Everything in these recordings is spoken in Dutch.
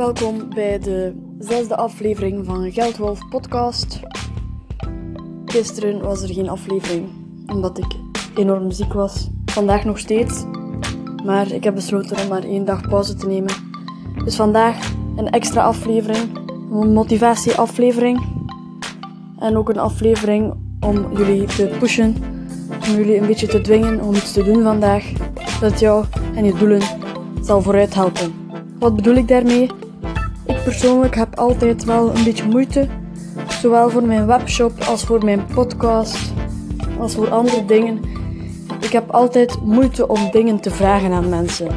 welkom bij de zesde aflevering van Geldwolf Podcast. Gisteren was er geen aflevering, omdat ik enorm ziek was. Vandaag nog steeds, maar ik heb besloten om maar één dag pauze te nemen. Dus vandaag een extra aflevering, een motivatieaflevering. En ook een aflevering om jullie te pushen, om jullie een beetje te dwingen om iets te doen vandaag, dat jou en je doelen zal vooruit helpen. Wat bedoel ik daarmee? Ik persoonlijk heb altijd wel een beetje moeite, zowel voor mijn webshop als voor mijn podcast, als voor andere dingen. Ik heb altijd moeite om dingen te vragen aan mensen.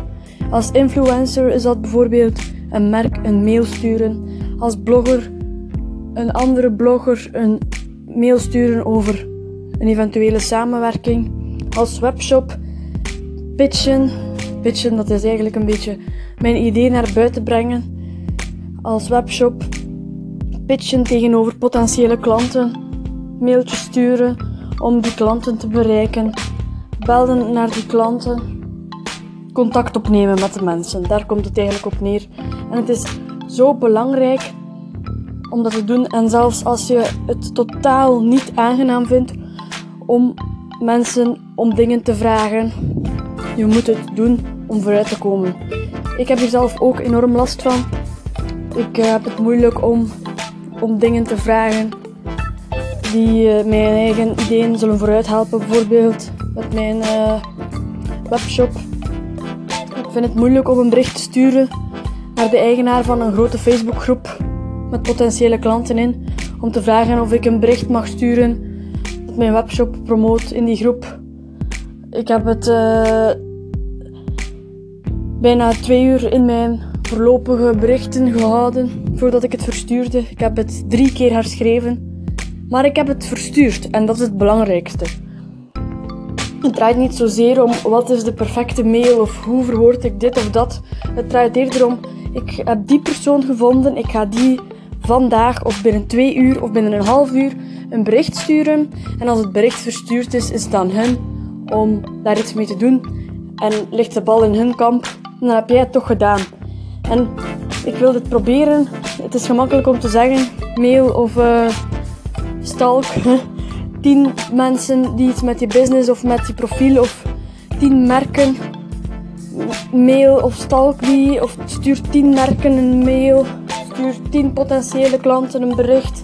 Als influencer is dat bijvoorbeeld een merk een mail sturen. Als blogger een andere blogger een mail sturen over een eventuele samenwerking. Als webshop pitchen. Pitchen, dat is eigenlijk een beetje mijn idee naar buiten brengen. Als webshop pitchen tegenover potentiële klanten. Mailtjes sturen om die klanten te bereiken. Belden naar die klanten. Contact opnemen met de mensen. Daar komt het eigenlijk op neer. En het is zo belangrijk om dat te doen. En zelfs als je het totaal niet aangenaam vindt om mensen om dingen te vragen, je moet het doen om vooruit te komen. Ik heb hier zelf ook enorm last van. Ik uh, heb het moeilijk om, om dingen te vragen die uh, mijn eigen ideeën zullen vooruit helpen. Bijvoorbeeld met mijn uh, webshop. Ik vind het moeilijk om een bericht te sturen naar de eigenaar van een grote Facebookgroep met potentiële klanten in om te vragen of ik een bericht mag sturen dat mijn webshop promoot in die groep. Ik heb het bijna twee uur in mijn voorlopige berichten gehouden voordat ik het verstuurde. Ik heb het drie keer herschreven, maar ik heb het verstuurd en dat is het belangrijkste. Het draait niet zozeer om wat is de perfecte mail of hoe verwoord ik dit of dat. Het draait eerder om ik heb die persoon gevonden, ik ga die vandaag of binnen twee uur of binnen een half uur een bericht sturen. En als het bericht verstuurd is, is het aan hen om daar iets mee te doen. En ligt de bal in hun kamp, dan heb jij het toch gedaan. En ik wil dit proberen. Het is gemakkelijk om te zeggen, mail of uh, stalk. tien mensen die iets met je business of met je profiel of tien merken mail of stalk die of stuur tien merken een mail Stuur 10 potentiële klanten een bericht.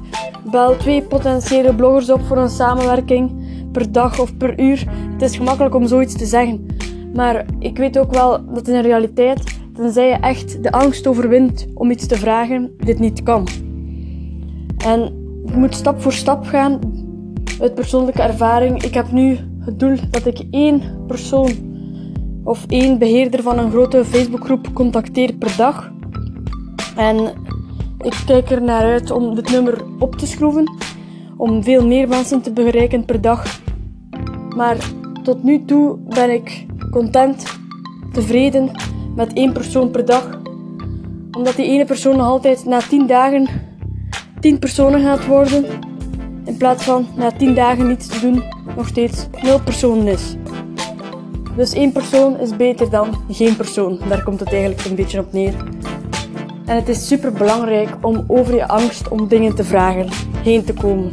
Bel twee potentiële bloggers op voor een samenwerking per dag of per uur. Het is gemakkelijk om zoiets te zeggen. Maar ik weet ook wel dat in de realiteit, tenzij je echt de angst overwint om iets te vragen, dit niet kan. En je moet stap voor stap gaan uit persoonlijke ervaring. Ik heb nu het doel dat ik één persoon of één beheerder van een grote Facebookgroep contacteer per dag. En ik kijk er naar uit om dit nummer op te schroeven, om veel meer mensen te bereiken per dag. Maar tot nu toe ben ik content, tevreden met één persoon per dag. Omdat die ene persoon nog altijd na 10 dagen 10 personen gaat worden. In plaats van na 10 dagen niets te doen, nog steeds 0 personen is. Dus één persoon is beter dan geen persoon. Daar komt het eigenlijk een beetje op neer. En het is super belangrijk om over je angst om dingen te vragen heen te komen.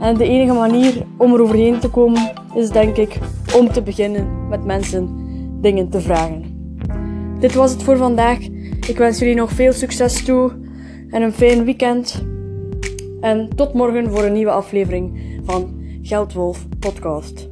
En de enige manier om er overheen te komen is denk ik om te beginnen met mensen dingen te vragen. Dit was het voor vandaag. Ik wens jullie nog veel succes toe en een fijn weekend. En tot morgen voor een nieuwe aflevering van Geldwolf Podcast.